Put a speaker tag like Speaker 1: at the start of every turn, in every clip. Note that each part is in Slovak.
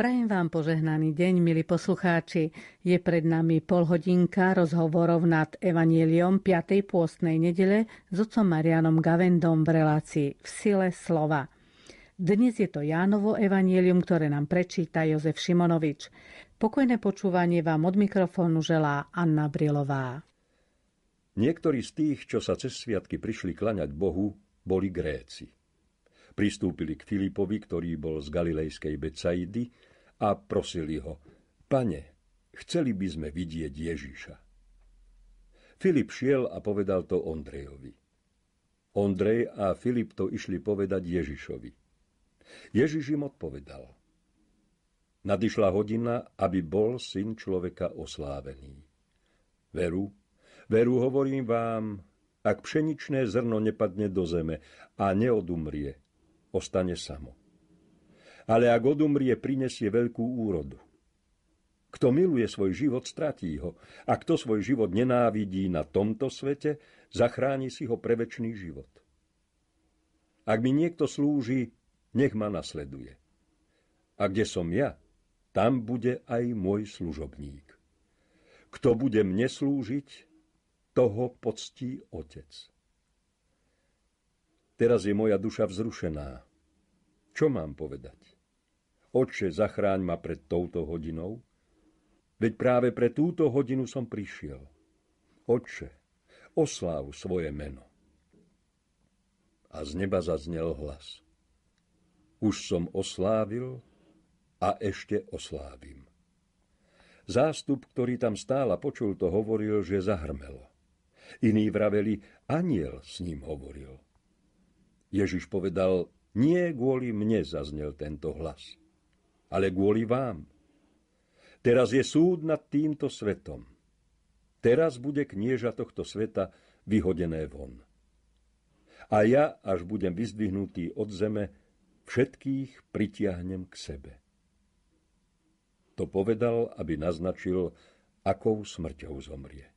Speaker 1: Prajem vám požehnaný deň, milí poslucháči. Je pred nami polhodinka rozhovorov nad Evanieliom 5. pôstnej nedele s otcom Marianom Gavendom v relácii V sile slova. Dnes je to Jánovo evanielium, ktoré nám prečíta Jozef Šimonovič. Pokojné počúvanie vám od mikrofónu želá Anna Brilová.
Speaker 2: Niektorí z tých, čo sa cez sviatky prišli klaňať Bohu, boli Gréci. Pristúpili k Filipovi, ktorý bol z galilejskej Becaidy, a prosili ho, pane, chceli by sme vidieť Ježiša. Filip šiel a povedal to Ondrejovi. Ondrej a Filip to išli povedať Ježišovi. Ježiš im odpovedal. Nadišla hodina, aby bol syn človeka oslávený. Veru, veru hovorím vám, ak pšeničné zrno nepadne do zeme a neodumrie, ostane samo ale ak odumrie, prinesie veľkú úrodu. Kto miluje svoj život, stratí ho. A kto svoj život nenávidí na tomto svete, zachráni si ho pre väčší život. Ak mi niekto slúži, nech ma nasleduje. A kde som ja, tam bude aj môj služobník. Kto bude mne slúžiť, toho poctí Otec. Teraz je moja duša vzrušená. Čo mám povedať? Oče, zachráň ma pred touto hodinou? Veď práve pre túto hodinu som prišiel. Oče, osláv svoje meno. A z neba zaznel hlas. Už som oslávil a ešte oslávim. Zástup, ktorý tam stála, počul to, hovoril, že zahrmelo. Iní vraveli, aniel s ním hovoril. Ježiš povedal, nie kvôli mne zaznel tento hlas, ale kvôli vám. Teraz je súd nad týmto svetom. Teraz bude knieža tohto sveta vyhodené von. A ja, až budem vyzdvihnutý od zeme, všetkých pritiahnem k sebe. To povedal, aby naznačil, akou smrťou zomrie.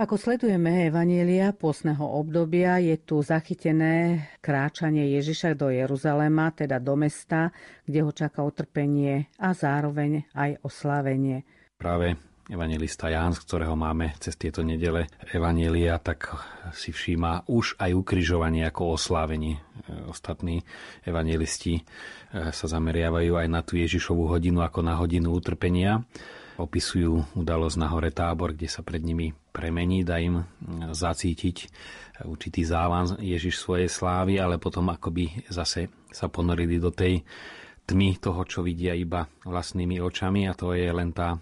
Speaker 1: Ako sledujeme Evanielia pôsneho obdobia, je tu zachytené kráčanie Ježiša do Jeruzalema, teda do mesta, kde ho čaká utrpenie a zároveň aj oslávenie.
Speaker 3: Práve evangelista Ján, z ktorého máme cez tieto nedele Evanielia, tak si všíma už aj ukrižovanie ako oslávenie. Ostatní evangelisti eh, sa zameriavajú aj na tú Ježišovú hodinu ako na hodinu utrpenia opisujú udalosť na hore tábor, kde sa pred nimi premení, dá im zacítiť určitý závan Ježiš svojej slávy, ale potom akoby zase sa ponorili do tej tmy toho, čo vidia iba vlastnými očami a to je len tá e,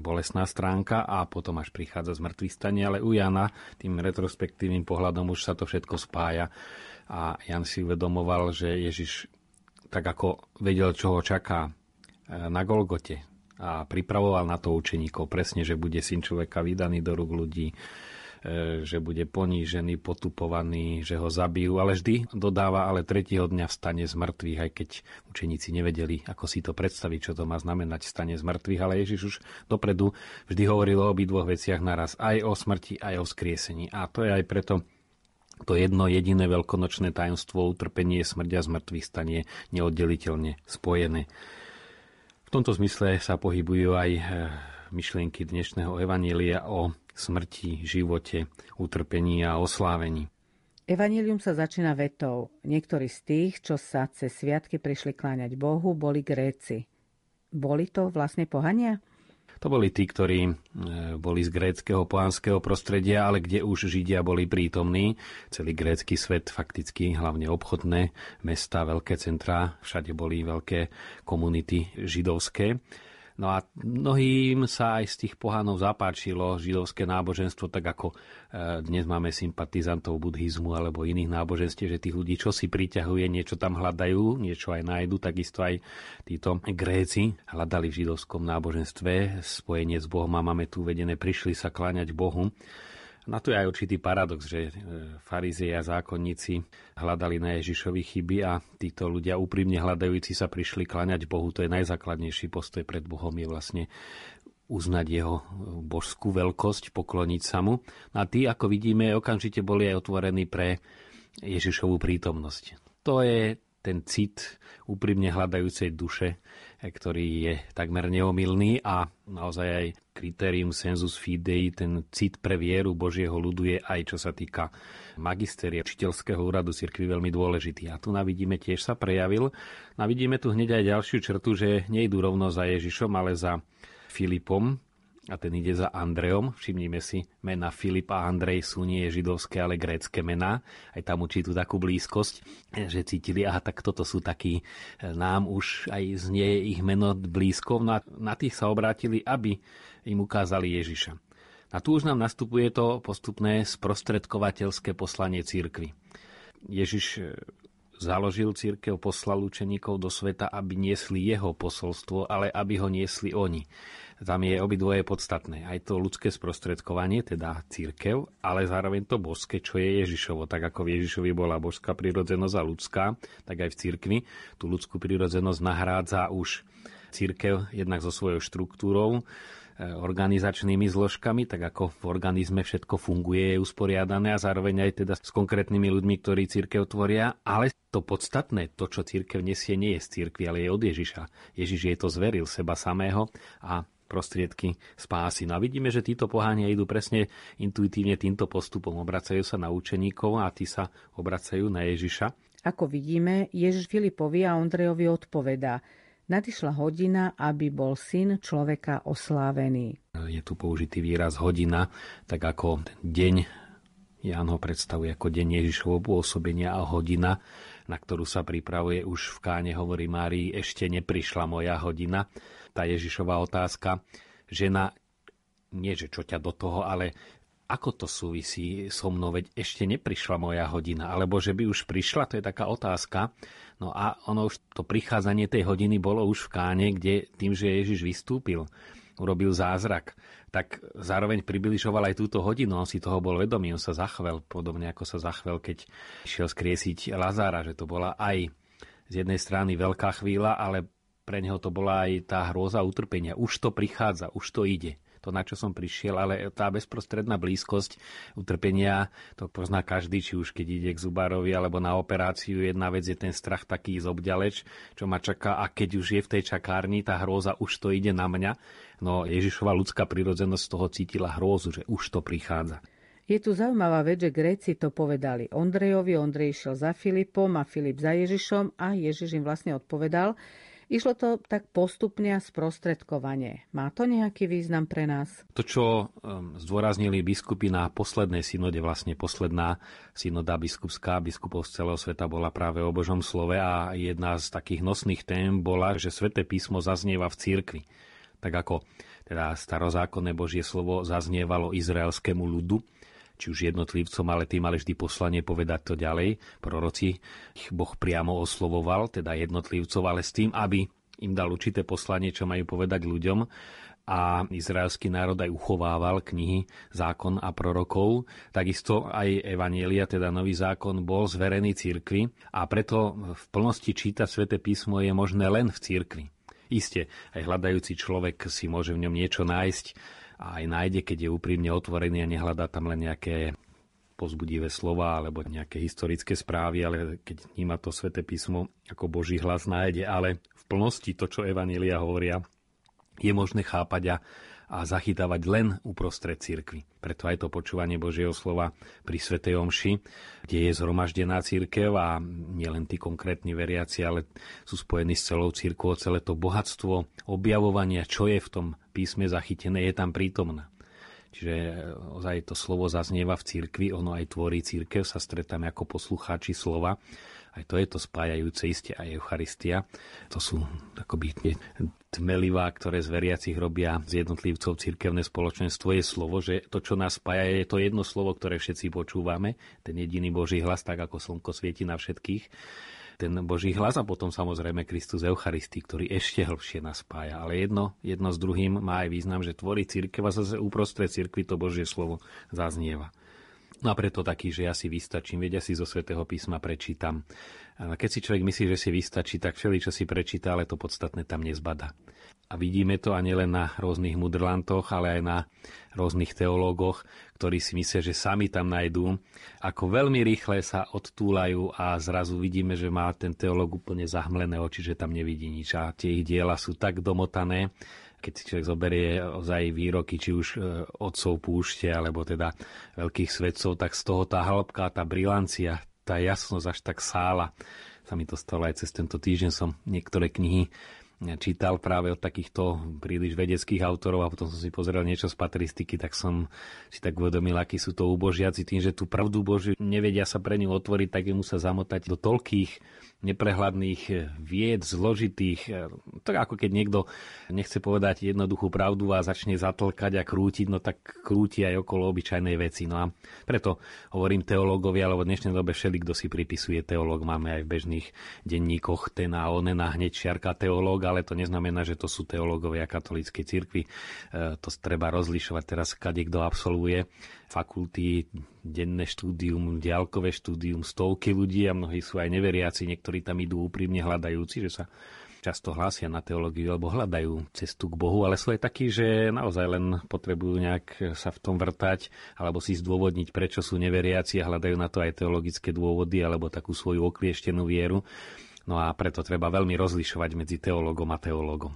Speaker 3: bolesná stránka a potom až prichádza z mŕtvych stane, ale u Jana tým retrospektívnym pohľadom už sa to všetko spája a Jan si uvedomoval, že Ježiš tak ako vedel, čo ho čaká e, na Golgote, a pripravoval na to učeníkov presne, že bude syn človeka vydaný do rúk ľudí, e, že bude ponížený, potupovaný, že ho zabijú, ale vždy dodáva, ale tretieho dňa vstane z mŕtvych, aj keď učeníci nevedeli, ako si to predstaviť, čo to má znamenať stane z mŕtvych, ale Ježiš už dopredu vždy hovoril o obidvoch veciach naraz, aj o smrti, aj o skriesení. A to je aj preto, to jedno jediné veľkonočné tajomstvo, utrpenie, smrť a zmrtvých stanie neoddeliteľne spojené. V tomto zmysle sa pohybujú aj eh, myšlienky dnešného Evanielia o smrti, živote, utrpení a oslávení.
Speaker 1: Evangelium sa začína vetou. Niektorí z tých, čo sa cez sviatky prišli kláňať Bohu, boli Gréci. Boli to vlastne pohania?
Speaker 3: To boli tí, ktorí e, boli z gréckého pohanského prostredia, ale kde už Židia boli prítomní. Celý grécky svet, fakticky hlavne obchodné mesta, veľké centrá, všade boli veľké komunity židovské. No a mnohým sa aj z tých pohánov zapáčilo židovské náboženstvo, tak ako e, dnes máme sympatizantov buddhizmu alebo iných náboženstiev, že tých ľudí čo si priťahuje, niečo tam hľadajú, niečo aj nájdu, takisto aj títo Gréci hľadali v židovskom náboženstve spojenie s Bohom a máme tu uvedené, prišli sa kláňať Bohu. Na to je aj určitý paradox, že e, farizei a zákonníci hľadali na Ježišovi chyby a títo ľudia úprimne hľadajúci sa prišli klaňať Bohu. To je najzákladnejší postoj pred Bohom, je vlastne uznať jeho božskú veľkosť, pokloniť sa mu. A tí, ako vidíme, okamžite boli aj otvorení pre Ježišovú prítomnosť. To je ten cit úprimne hľadajúcej duše, ktorý je takmer neomilný a naozaj aj kritérium sensus fidei, ten cit pre vieru Božieho ľudu je aj čo sa týka magisteria, učiteľského úradu cirkvi veľmi dôležitý. A tu navidíme tiež sa prejavil. Navidíme tu hneď aj ďalšiu črtu, že nejdu rovno za Ježišom, ale za Filipom, a ten ide za Andreom. Všimnime si, mena Filip a Andrej sú nie židovské, ale grécké mená. Aj tam určitú takú blízkosť, že cítili, aha, tak toto sú takí, e, nám už aj znie ich meno blízko. No a na tých sa obrátili, aby im ukázali Ježiša. A tu už nám nastupuje to postupné sprostredkovateľské poslanie církvy. Ježiš e, založil církev, poslal učeníkov do sveta, aby niesli jeho posolstvo, ale aby ho niesli oni tam je obidvoje podstatné. Aj to ľudské sprostredkovanie, teda církev, ale zároveň to boské, čo je Ježišovo. Tak ako v Ježišovi bola božská prírodzenosť a ľudská, tak aj v církvi tú ľudskú prírodzenosť nahrádza už církev jednak so svojou štruktúrou, organizačnými zložkami, tak ako v organizme všetko funguje, je usporiadané a zároveň aj teda s konkrétnymi ľuďmi, ktorí církev tvoria, ale to podstatné, to, čo církev nesie, nie je z církvy, ale je od Ježiša. Ježiš je to zveril seba samého a prostriedky spásy. No a vidíme, že títo poháňa idú presne intuitívne týmto postupom. Obracajú sa na učeníkov a tí sa obracajú na Ježiša.
Speaker 1: Ako vidíme, Ježiš Filipovi a Ondrejovi odpovedá. Nadišla hodina, aby bol syn človeka oslávený.
Speaker 3: Je tu použitý výraz hodina, tak ako deň, Ján ho predstavuje ako deň Ježišovho pôsobenia a hodina, na ktorú sa pripravuje už v káne, hovorí Márii, ešte neprišla moja hodina tá Ježišová otázka. Žena, nie že čo ťa do toho, ale ako to súvisí so mnou, veď ešte neprišla moja hodina, alebo že by už prišla, to je taká otázka. No a ono už to prichádzanie tej hodiny bolo už v káne, kde tým, že Ježiš vystúpil, urobil zázrak, tak zároveň približoval aj túto hodinu, on si toho bol vedomý, on sa zachvel, podobne ako sa zachvel, keď šiel skriesiť Lazára, že to bola aj z jednej strany veľká chvíľa, ale pre neho to bola aj tá hrôza utrpenia. Už to prichádza, už to ide to, na čo som prišiel, ale tá bezprostredná blízkosť utrpenia, to pozná každý, či už keď ide k zubárovi alebo na operáciu. Jedna vec je ten strach taký zobďaleč, čo ma čaká a keď už je v tej čakárni, tá hrôza už to ide na mňa. No Ježišova ľudská prírodzenosť z toho cítila hrôzu, že už to prichádza.
Speaker 1: Je tu zaujímavá vec, že Gréci to povedali Ondrejovi, Ondrej išiel za Filipom a Filip za Ježišom a Ježiš im vlastne odpovedal, Išlo to tak postupne a sprostredkovanie. Má to nejaký význam pre nás?
Speaker 3: To, čo um, zdôraznili biskupy na poslednej synode, vlastne posledná synoda biskupská, biskupov z celého sveta bola práve o Božom slove a jedna z takých nosných tém bola, že sväté písmo zaznieva v cirkvi. Tak ako teda starozákonné Božie slovo zaznievalo izraelskému ľudu, či už jednotlivcom, ale tí mali vždy poslanie povedať to ďalej. Proroci ich Boh priamo oslovoval, teda jednotlivcov, ale s tým, aby im dal určité poslanie, čo majú povedať ľuďom a izraelský národ aj uchovával knihy zákon a prorokov. Takisto aj Evanielia, teda nový zákon, bol zverený cirkvi a preto v plnosti čítať sväté písmo je možné len v cirkvi. Isté, aj hľadajúci človek si môže v ňom niečo nájsť, a aj nájde, keď je úprimne otvorený a nehľadá tam len nejaké pozbudivé slova alebo nejaké historické správy, ale keď vníma to sväté písmo ako Boží hlas nájde, ale v plnosti to, čo Evanília hovoria, je možné chápať a a zachytávať len uprostred cirkvy. Preto aj to počúvanie Božieho slova pri Svetej Omši, kde je zhromaždená církev a nielen tí konkrétni veriaci, ale sú spojení s celou církvou, celé to bohatstvo objavovania, čo je v tom písme zachytené, je tam prítomné. Čiže e, ozaj to slovo zaznieva v cirkvi, ono aj tvorí církev, sa stretáme ako poslucháči slova aj to je to spájajúce isté aj Eucharistia. To sú akoby tmelivá, ktoré z veriacich robia z jednotlivcov cirkevné spoločenstvo, je slovo, že to, čo nás spája, je to jedno slovo, ktoré všetci počúvame, ten jediný Boží hlas, tak ako slnko svieti na všetkých ten Boží hlas a potom samozrejme Kristus Eucharistii, ktorý ešte hĺbšie nás spája. Ale jedno, jedno s druhým má aj význam, že tvorí církev a zase uprostred církvy to Božie slovo zaznieva. No a preto taký, že ja si vystačím, vedia si zo svätého písma prečítam. Keď si človek myslí, že si vystačí, tak všeli, čo si prečíta, ale to podstatné tam nezbada. A vidíme to ani len na rôznych mudrlantoch, ale aj na rôznych teológoch, ktorí si myslia, že sami tam nájdú, ako veľmi rýchle sa odtúlajú a zrazu vidíme, že má ten teológ úplne zahmlené oči, že tam nevidí nič. A tie ich diela sú tak domotané, keď si človek zoberie ozaj výroky, či už e, otcov púšte, alebo teda veľkých svedcov, tak z toho tá hĺbka, tá brilancia, tá jasnosť až tak sála. Sa mi to stalo aj cez tento týždeň, som niektoré knihy čítal práve od takýchto príliš vedeckých autorov a potom som si pozrel niečo z patristiky, tak som si tak uvedomil, akí sú to ubožiaci tým, že tú pravdu Božiu nevedia sa pre ňu otvoriť, tak ju musia zamotať do toľkých neprehľadných eh, vied, zložitých. Eh, tak ako keď niekto nechce povedať jednoduchú pravdu a začne zatlkať a krútiť, no tak krúti aj okolo obyčajnej veci. No a preto hovorím teológovia, alebo v dnešnej dobe všeli, kto si pripisuje teológ, máme aj v bežných denníkoch ten a onen a hneď čiarka teológ, ale to neznamená, že to sú teológovia katolíckej cirkvi. Eh, to treba rozlišovať teraz, kade kto absolvuje fakulty, denné štúdium, diálkové štúdium, stovky ľudí a mnohí sú aj neveriaci, niektorí tam idú úprimne hľadajúci, že sa často hlásia na teológiu alebo hľadajú cestu k Bohu, ale sú aj takí, že naozaj len potrebujú nejak sa v tom vrtať alebo si zdôvodniť, prečo sú neveriaci a hľadajú na to aj teologické dôvody alebo takú svoju oklieštenú vieru. No a preto treba veľmi rozlišovať medzi teológom a teológom.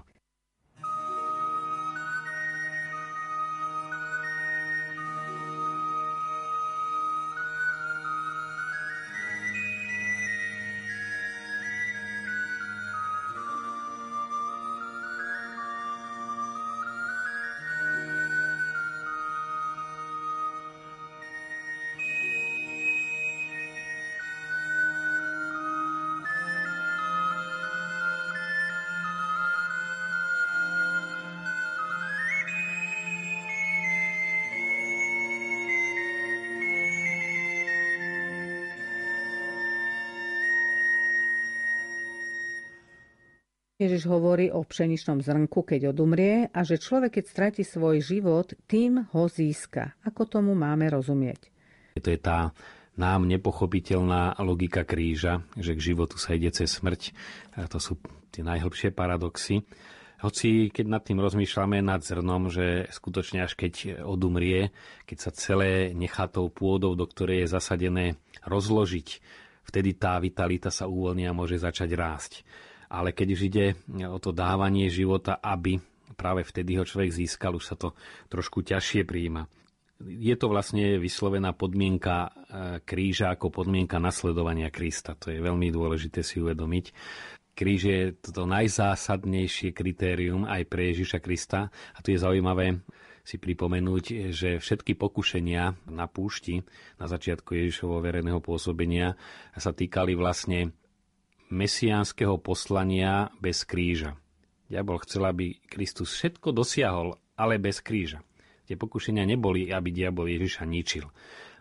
Speaker 1: Ježiš hovorí o pšeničnom zrnku, keď odumrie a že človek, keď stratí svoj život, tým ho získa. Ako tomu máme rozumieť?
Speaker 3: To je tá nám nepochopiteľná logika kríža, že k životu sa ide cez smrť. A to sú tie najhlbšie paradoxy. Hoci keď nad tým rozmýšľame nad zrnom, že skutočne až keď odumrie, keď sa celé nechá tou pôdou, do ktorej je zasadené, rozložiť, vtedy tá vitalita sa uvoľní a môže začať rásť ale keď už ide o to dávanie života, aby práve vtedy ho človek získal, už sa to trošku ťažšie prijíma. Je to vlastne vyslovená podmienka e, kríža ako podmienka nasledovania Krista. To je veľmi dôležité si uvedomiť. Kríž je to najzásadnejšie kritérium aj pre Ježiša Krista a tu je zaujímavé si pripomenúť, že všetky pokušenia na púšti na začiatku Ježišovho verejného pôsobenia sa týkali vlastne mesiánskeho poslania bez kríža. Diabol chcel, aby Kristus všetko dosiahol, ale bez kríža. Tie pokušenia neboli, aby diabol Ježiša ničil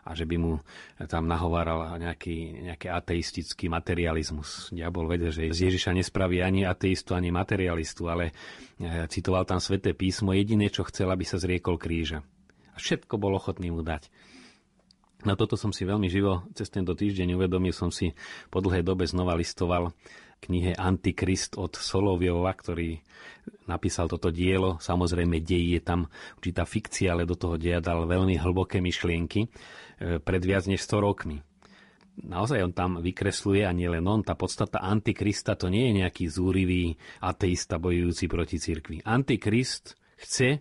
Speaker 3: a že by mu tam nahováral nejaký, nejaký ateistický materializmus. Diabol vedel, že z Ježiša nespraví ani ateistu, ani materialistu, ale e, citoval tam sväté písmo, jediné, čo chcel, aby sa zriekol kríža. A všetko bol ochotný mu dať. Na toto som si veľmi živo cez tento týždeň uvedomil, som si po dlhej dobe znova listoval knihe Antikrist od Soloviova, ktorý napísal toto dielo. Samozrejme, dej je tam určitá fikcia, ale do toho deja dal veľmi hlboké myšlienky e, pred viac než 100 rokmi. Naozaj on tam vykresluje, a nie len on, tá podstata Antikrista to nie je nejaký zúrivý ateista bojujúci proti cirkvi. Antikrist chce e,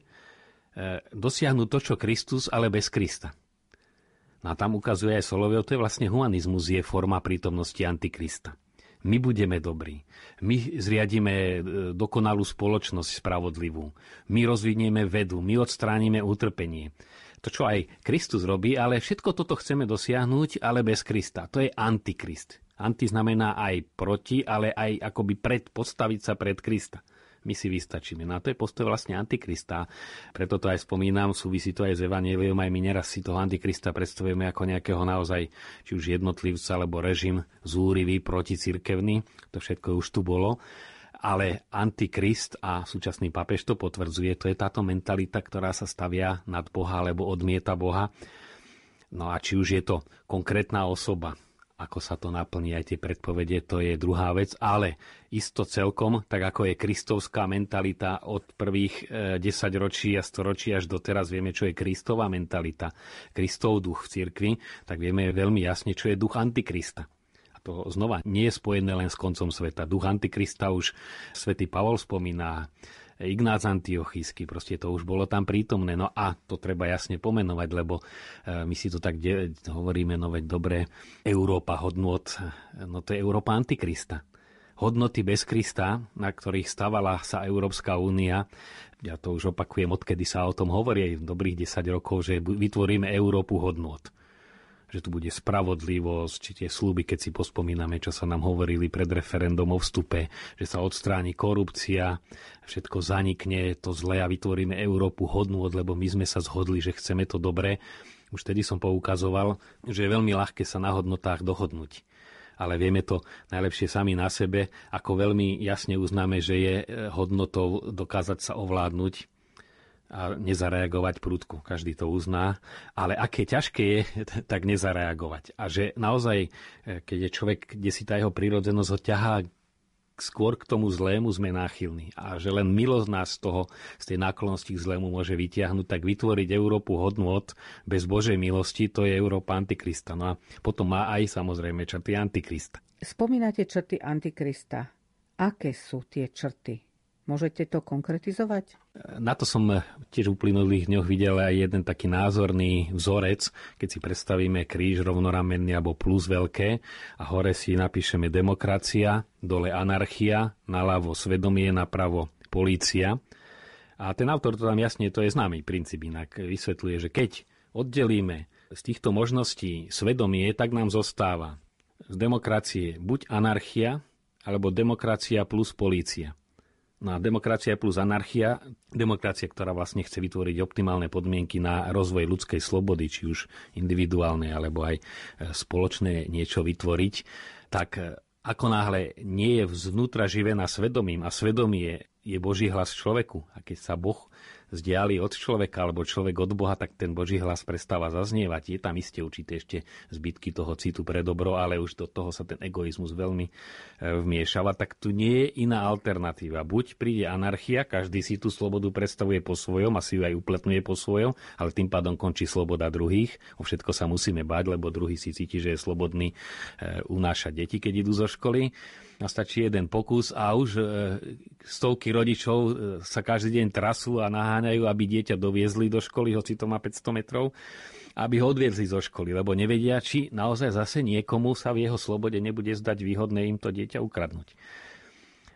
Speaker 3: dosiahnuť to, čo Kristus, ale bez Krista. A tam ukazuje aj Soloviev, to je vlastne humanizmus, je forma prítomnosti Antikrista. My budeme dobrí. My zriadíme e, dokonalú spoločnosť spravodlivú. My rozvinieme vedu. My odstránime utrpenie. To, čo aj Kristus robí, ale všetko toto chceme dosiahnuť, ale bez Krista. To je antikrist. Anti znamená aj proti, ale aj akoby pred, postaviť sa pred Krista my si vystačíme. No to je postoj vlastne Antikrista. Preto to aj spomínam, súvisí to aj s Evangelium, aj my neraz si toho Antikrista predstavujeme ako nejakého naozaj, či už jednotlivca, alebo režim zúrivý, proticirkevný. To všetko už tu bolo ale antikrist a súčasný papež to potvrdzuje, to je táto mentalita, ktorá sa stavia nad Boha alebo odmieta Boha. No a či už je to konkrétna osoba, ako sa to naplní aj tie predpovede, to je druhá vec, ale isto celkom, tak ako je kristovská mentalita od prvých 10 e, ročí a 100 ročí až doteraz vieme, čo je kristová mentalita, kristov duch v cirkvi, tak vieme veľmi jasne, čo je duch antikrista. A to znova nie je spojené len s koncom sveta. Duch antikrista už svätý Pavol spomína Ignác Antiochísky, proste to už bolo tam prítomné. No a to treba jasne pomenovať, lebo e, my si to tak de- hovoríme, no veď dobre, Európa hodnot, no to je Európa Antikrista. Hodnoty bez Krista, na ktorých stavala sa Európska únia, ja to už opakujem, odkedy sa o tom hovorí aj dobrých 10 rokov, že vytvoríme Európu hodnot že tu bude spravodlivosť, či tie slúby, keď si pospomíname, čo sa nám hovorili pred referendum o vstupe, že sa odstráni korupcia, všetko zanikne, to zle a vytvoríme Európu hodnú, lebo my sme sa zhodli, že chceme to dobré. Už tedy som poukazoval, že je veľmi ľahké sa na hodnotách dohodnúť ale vieme to najlepšie sami na sebe, ako veľmi jasne uznáme, že je hodnotou dokázať sa ovládnuť a nezareagovať prúdku. Každý to uzná. Ale aké ťažké je, tak nezareagovať. A že naozaj, e, keď je človek, kde si tá jeho prírodzenosť ho ťahá skôr k tomu zlému sme náchylní. A že len milosť nás z toho, z tej náklonnosti k zlému môže vytiahnuť, tak vytvoriť Európu hodnú od bez Božej milosti, to je Európa Antikrista. No a potom má aj samozrejme črty Antikrista.
Speaker 1: Spomínate črty Antikrista. Aké sú tie črty? Môžete to konkretizovať?
Speaker 3: Na to som tiež v uplynulých dňoch videl aj jeden taký názorný vzorec, keď si predstavíme kríž rovnoramenný alebo plus veľké a hore si napíšeme demokracia, dole anarchia, naľavo svedomie, napravo polícia. A ten autor to tam jasne, to je známy princíp inak, vysvetľuje, že keď oddelíme z týchto možností svedomie, tak nám zostáva z demokracie buď anarchia, alebo demokracia plus polícia na demokracia plus anarchia, demokracia, ktorá vlastne chce vytvoriť optimálne podmienky na rozvoj ľudskej slobody, či už individuálne alebo aj e, spoločné niečo vytvoriť, tak e, ako náhle nie je zvnútra živená svedomím a svedomie je Boží hlas človeku a keď sa Boh vzdiali od človeka alebo človek od Boha, tak ten Boží hlas prestáva zaznievať. Je tam isté určité ešte zbytky toho citu pre dobro, ale už do toho sa ten egoizmus veľmi e, vmiešava. Tak tu nie je iná alternatíva. Buď príde anarchia, každý si tú slobodu predstavuje po svojom a si ju aj upletňuje po svojom, ale tým pádom končí sloboda druhých. O všetko sa musíme báť, lebo druhý si cíti, že je slobodný e, unášať deti, keď idú zo školy a stačí jeden pokus a už e, stovky rodičov e, sa každý deň trasú a naháňajú, aby dieťa doviezli do školy, hoci to má 500 metrov, aby ho odviezli zo školy, lebo nevedia, či naozaj zase niekomu sa v jeho slobode nebude zdať výhodné im to dieťa ukradnúť.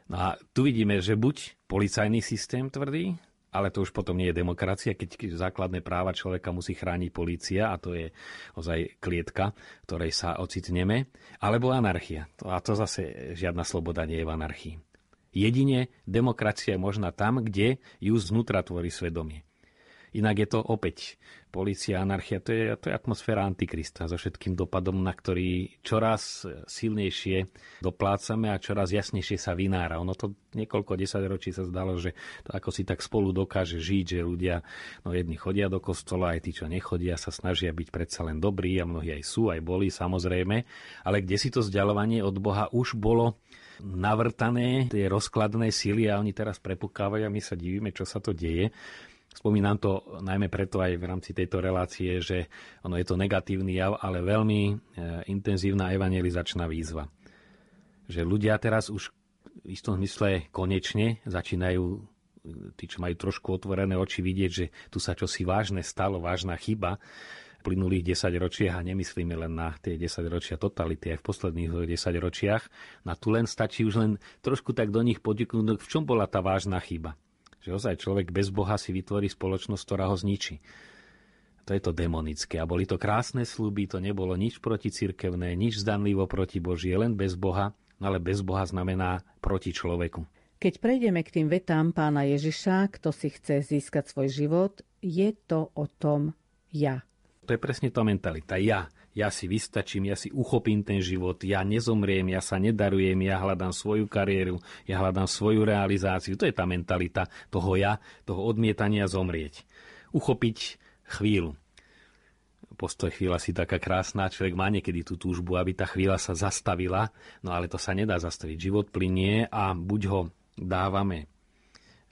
Speaker 3: No a tu vidíme, že buď policajný systém tvrdý, ale to už potom nie je demokracia, keď základné práva človeka musí chrániť polícia a to je ozaj klietka, ktorej sa ocitneme, alebo anarchia. A to zase žiadna sloboda nie je v anarchii. Jedine demokracia je možná tam, kde ju znútra tvorí svedomie. Inak je to opäť policia, anarchia, to je, to je atmosféra antikrista so všetkým dopadom, na ktorý čoraz silnejšie doplácame a čoraz jasnejšie sa vynára. Ono to niekoľko desaťročí sa zdalo, že to ako si tak spolu dokáže žiť, že ľudia, no jedni chodia do kostola, aj tí, čo nechodia, sa snažia byť predsa len dobrí a mnohí aj sú, aj boli samozrejme, ale kde si to vzdialovanie od Boha už bolo navrtané, tie rozkladné síly a oni teraz prepukávajú a my sa divíme, čo sa to deje. Spomínam to najmä preto aj v rámci tejto relácie, že ono je to negatívny jav, ale veľmi e, intenzívna evangelizačná výzva. Že ľudia teraz už v istom zmysle konečne začínajú tí, čo majú trošku otvorené oči, vidieť, že tu sa čosi vážne stalo, vážna chyba v plynulých 10 ročiach a nemyslíme len na tie 10 ročia totality, aj v posledných 10 ročiach. Na tu len stačí už len trošku tak do nich podiknúť, v čom bola tá vážna chyba. Že ozaj človek bez Boha si vytvorí spoločnosť, ktorá ho zničí. To je to demonické. A boli to krásne sluby, to nebolo nič proti cirkevné, nič zdanlivo proti Božie, len bez Boha, ale bez Boha znamená proti človeku.
Speaker 1: Keď prejdeme k tým vetám pána Ježiša, kto si chce získať svoj život, je to o tom ja.
Speaker 3: To je presne tá mentalita. Ja ja si vystačím, ja si uchopím ten život, ja nezomriem, ja sa nedarujem, ja hľadám svoju kariéru, ja hľadám svoju realizáciu. To je tá mentalita toho ja, toho odmietania zomrieť. Uchopiť chvíľu. postoj chvíľa si taká krásna, človek má niekedy tú túžbu, aby tá chvíľa sa zastavila, no ale to sa nedá zastaviť. Život plinie a buď ho dávame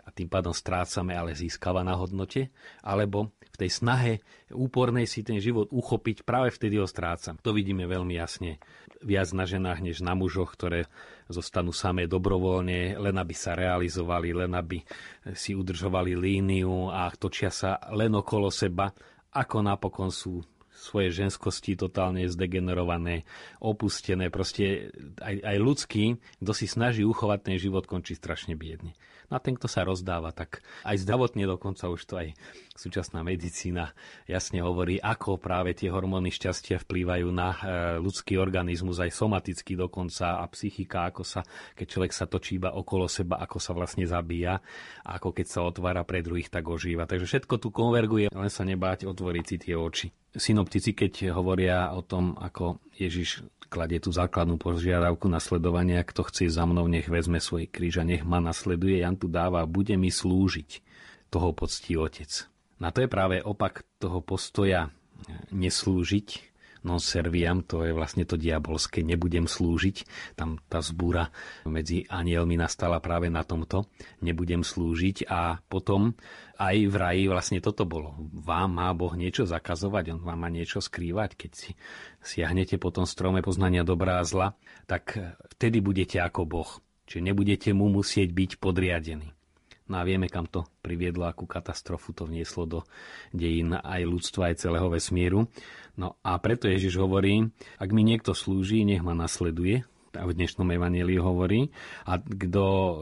Speaker 3: a tým pádom strácame, ale získava na hodnote, alebo v tej snahe úpornej si ten život uchopiť, práve vtedy ho strácam. To vidíme veľmi jasne. Viac na ženách, než na mužoch, ktoré zostanú samé dobrovoľne, len aby sa realizovali, len aby si udržovali líniu a točia sa len okolo seba, ako napokon sú svoje ženskosti totálne zdegenerované, opustené. Proste aj, aj ľudský, kto si snaží uchovať ten život, končí strašne biedne. No a ten, kto sa rozdáva, tak aj zdravotne dokonca už to aj súčasná medicína jasne hovorí, ako práve tie hormóny šťastia vplývajú na e, ľudský organizmus, aj somaticky dokonca a psychika, ako sa, keď človek sa točí iba okolo seba, ako sa vlastne zabíja, a ako keď sa otvára pre druhých, tak ožíva. Takže všetko tu konverguje, len sa nebáť otvoriť si tie oči synoptici, keď hovoria o tom, ako Ježiš kladie tú základnú požiadavku nasledovania, kto chce za mnou, nech vezme svoj kríž a nech ma nasleduje, Jan tu dáva, bude mi slúžiť, toho poctí otec. Na to je práve opak toho postoja neslúžiť, non serviam, to je vlastne to diabolské, nebudem slúžiť. Tam tá zbúra medzi anielmi nastala práve na tomto, nebudem slúžiť a potom aj v raji vlastne toto bolo. Vám má Boh niečo zakazovať, on vám má niečo skrývať, keď si siahnete po tom strome poznania dobrá a zla, tak vtedy budete ako Boh. Čiže nebudete mu musieť byť podriadení. No a vieme, kam to priviedlo, akú katastrofu to vnieslo do dejín aj ľudstva, aj celého vesmíru. No a preto Ježiš hovorí, ak mi niekto slúži, nech ma nasleduje, v dnešnom evaníliu hovorí. A kto e,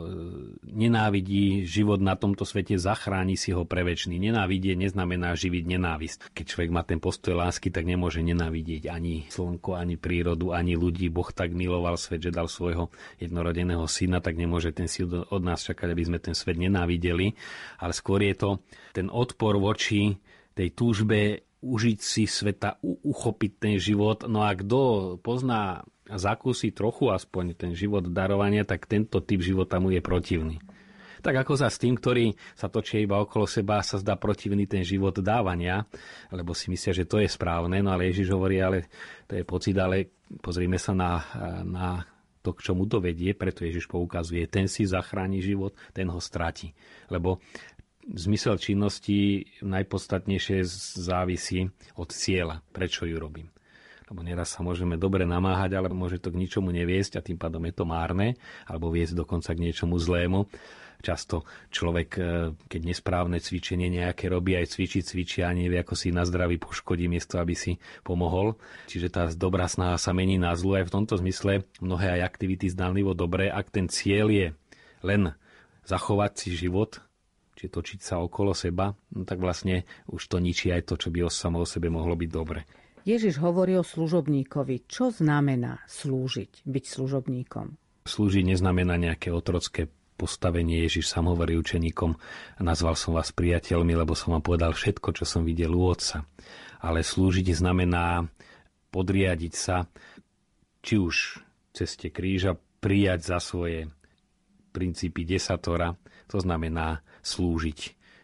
Speaker 3: nenávidí život na tomto svete, zachráni si ho pre väčší. Nenávidie neznamená živiť nenávisť. Keď človek má ten postoj lásky, tak nemôže nenávidieť ani slnko, ani prírodu, ani ľudí. Boh tak miloval svet, že dal svojho jednorodeného syna, tak nemôže ten si od nás čakať, aby sme ten svet nenávideli. Ale skôr je to ten odpor voči tej túžbe užiť si sveta, uchopiť ten život. No a kto pozná zakúsi trochu aspoň ten život darovania, tak tento typ života mu je protivný. Tak ako sa s tým, ktorý sa točí iba okolo seba, sa zdá protivný ten život dávania, lebo si myslia, že to je správne, no ale Ježiš hovorí, ale to je pocit, ale pozrime sa na, na to, k čomu to vedie, preto Ježiš poukazuje, ten si zachráni život, ten ho stráti. Lebo zmysel činnosti najpodstatnejšie závisí od cieľa, prečo ju robím lebo neraz sa môžeme dobre namáhať, ale môže to k ničomu neviesť a tým pádom je to márne, alebo viesť dokonca k niečomu zlému. Často človek, e, keď nesprávne cvičenie nejaké robí, aj cvičí, cvičí a nevie, ako si na zdraví poškodí miesto, aby si pomohol. Čiže tá dobrá snaha sa mení na zlu aj v tomto zmysle. Mnohé aj aktivity zdanlivo dobré, ak ten cieľ je len zachovať si život, či točiť sa okolo seba, no tak vlastne už to ničí aj to, čo by o samo o sebe mohlo byť dobre.
Speaker 1: Ježiš hovorí o služobníkovi. Čo znamená slúžiť, byť služobníkom?
Speaker 3: Slúžiť neznamená nejaké otrocké postavenie. Ježiš sám hovorí učeníkom, nazval som vás priateľmi, lebo som vám povedal všetko, čo som videl u Otca. Ale slúžiť znamená podriadiť sa, či už ceste kríža, prijať za svoje princípy desatora, to znamená slúžiť.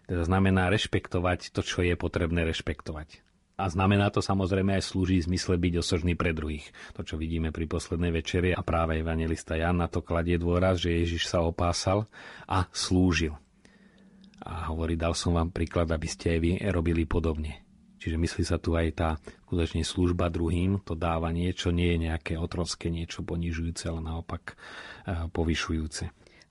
Speaker 3: Teda znamená rešpektovať to, čo je potrebné rešpektovať. A znamená to samozrejme aj slúži zmysle byť osožný pre druhých. To, čo vidíme pri poslednej večeri a práve evangelista Jan na to kladie dôraz, že Ježiš sa opásal a slúžil. A hovorí, dal som vám príklad, aby ste aj vy robili podobne. Čiže myslí sa tu aj tá skutočne služba druhým, to dávanie, čo nie je nejaké otrocké, niečo ponižujúce, ale naopak e, povyšujúce.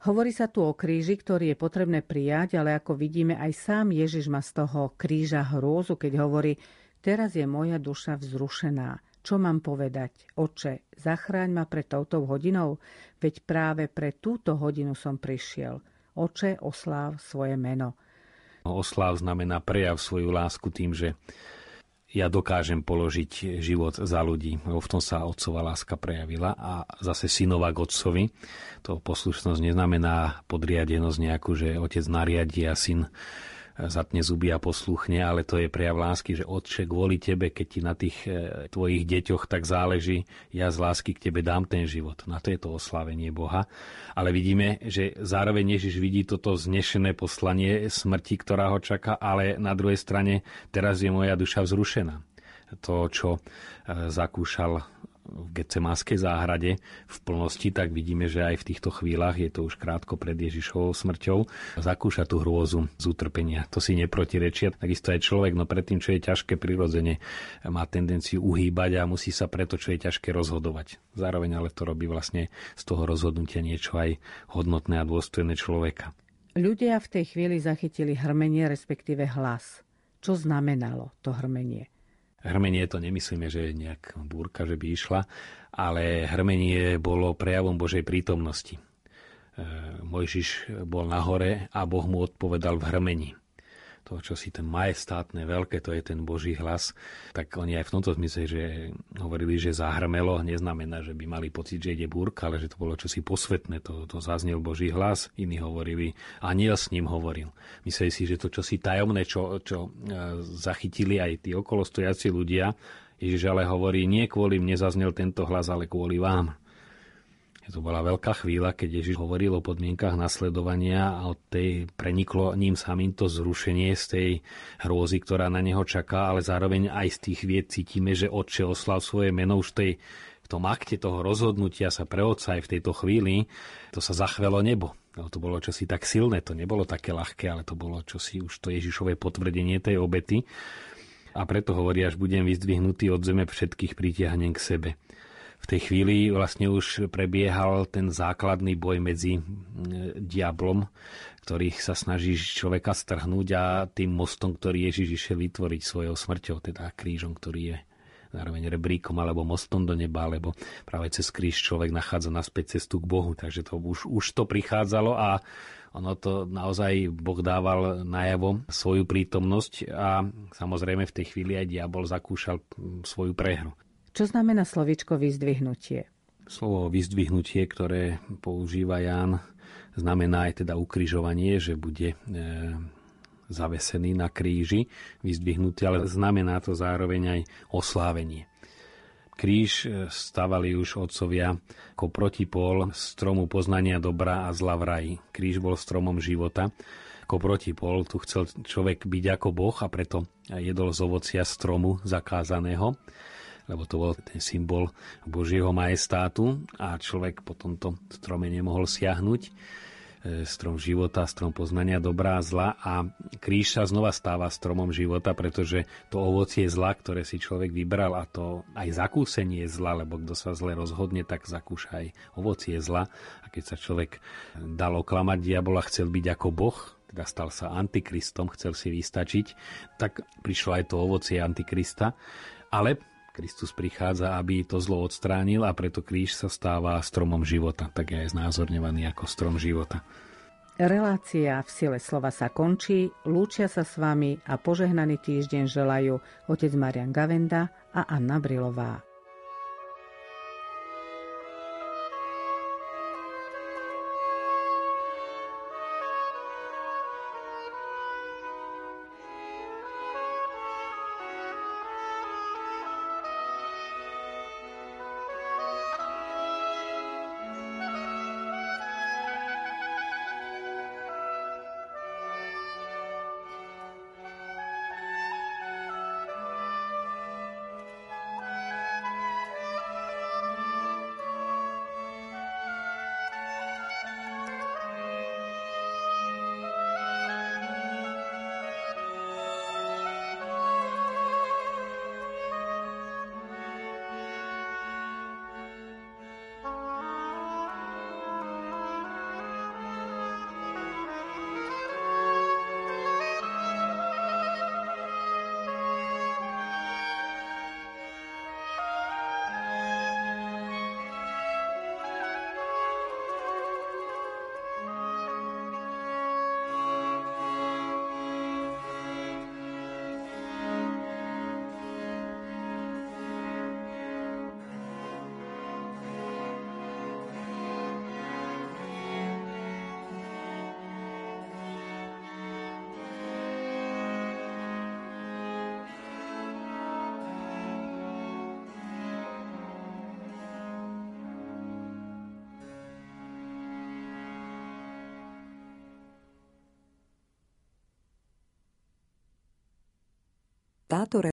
Speaker 1: Hovorí sa tu o kríži, ktorý je potrebné prijať, ale ako vidíme, aj sám Ježiš má z toho kríža hrôzu, keď hovorí, Teraz je moja duša vzrušená. Čo mám povedať? Oče, zachráň ma pred touto hodinou, veď práve pre túto hodinu som prišiel. Oče, osláv svoje meno.
Speaker 3: Osláv znamená prejav svoju lásku tým, že ja dokážem položiť život za ľudí, lebo v tom sa otcová láska prejavila a zase synova k otcovi. To poslušnosť neznamená podriadenosť nejakú, že otec nariadí a syn zatne zuby a posluchne, ale to je prejav lásky, že Otče, kvôli Tebe, keď ti na tých e, tvojich deťoch tak záleží, ja z lásky k Tebe dám ten život. Na to je to oslávenie Boha. Ale vidíme, že zároveň Ježiš vidí toto znešené poslanie smrti, ktorá ho čaká, ale na druhej strane teraz je moja duša vzrušená to, čo zakúšal v Getsemánskej záhrade v plnosti, tak vidíme, že aj v týchto chvíľach, je to už krátko pred Ježišovou smrťou, zakúša tú hrôzu z utrpenia. To si neprotirečia. Takisto aj človek, no pred tým, čo je ťažké prirodzene, má tendenciu uhýbať a musí sa preto, čo je ťažké rozhodovať. Zároveň ale to robí vlastne z toho rozhodnutia niečo aj hodnotné a dôstojné človeka.
Speaker 1: Ľudia v tej chvíli zachytili hrmenie, respektíve hlas. Čo znamenalo to hrmenie?
Speaker 3: Hrmenie to nemyslíme, že je nejak búrka, že by išla, ale hrmenie bolo prejavom Božej prítomnosti. E, Mojžiš bol na hore a Boh mu odpovedal v hrmení to, čo si ten majestátne, veľké, to je ten Boží hlas, tak oni aj v tomto zmysle, že hovorili, že zahrmelo, neznamená, že by mali pocit, že ide búrka, ale že to bolo čosi posvetné, to, to zaznel Boží hlas. Iní hovorili, aniel s ním hovoril. Mysleli si, že to čosi tajomné, čo, čo e, zachytili aj tí okolostojaci ľudia, Ježiš ale hovorí, nie kvôli mne zaznel tento hlas, ale kvôli vám. To bola veľká chvíľa, keď Ježiš hovoril o podmienkach nasledovania a od tej preniklo ním samým to zrušenie z tej hrôzy, ktorá na neho čaká, ale zároveň aj z tých vied cítime, že Otče oslav svoje meno už tej, v tom akte toho rozhodnutia sa pre Otca aj v tejto chvíli, to sa zachvelo nebo. No, to bolo čosi tak silné, to nebolo také ľahké, ale to bolo čosi už to Ježišové potvrdenie tej obety. A preto hovorí, až budem vyzdvihnutý od zeme, všetkých pritiahnem k sebe v tej chvíli vlastne už prebiehal ten základný boj medzi diablom, ktorý sa snaží človeka strhnúť a tým mostom, ktorý Ježiš išiel vytvoriť svojou smrťou, teda krížom, ktorý je zároveň rebríkom alebo mostom do neba, alebo práve cez kríž človek nachádza naspäť cestu k Bohu. Takže to už, už to prichádzalo a ono to naozaj Boh dával najavo svoju prítomnosť a samozrejme v tej chvíli aj diabol zakúšal svoju prehru.
Speaker 1: Čo znamená slovičko vyzdvihnutie?
Speaker 3: Slovo vyzdvihnutie, ktoré používa Ján, znamená aj teda ukrižovanie, že bude e, zavesený na kríži, vyzdvihnutý, ale znamená to zároveň aj oslávenie. Kríž e, stavali už otcovia ako protipol stromu poznania dobra a zla v raji. Kríž bol stromom života. Ako protipol tu chcel človek byť ako Boh a preto jedol z ovocia stromu zakázaného lebo to bol ten symbol Božieho majestátu a človek po tomto strome nemohol siahnuť. E, strom života, strom poznania dobrá a zla a kríž sa znova stáva stromom života, pretože to ovocie zla, ktoré si človek vybral a to aj zakúsenie zla, lebo kto sa zle rozhodne, tak zakúša aj ovocie zla. A keď sa človek dal oklamať diabola, chcel byť ako Boh, teda stal sa antikristom, chcel si vystačiť, tak prišlo aj to ovocie antikrista, ale Kristus prichádza, aby to zlo odstránil a preto kríž sa stáva stromom života. Tak je znázorňovaný ako strom života.
Speaker 1: Relácia v sile slova sa končí, lúčia sa s vami a požehnaný týždeň želajú otec Marian Gavenda a Anna Brilová.
Speaker 4: Táto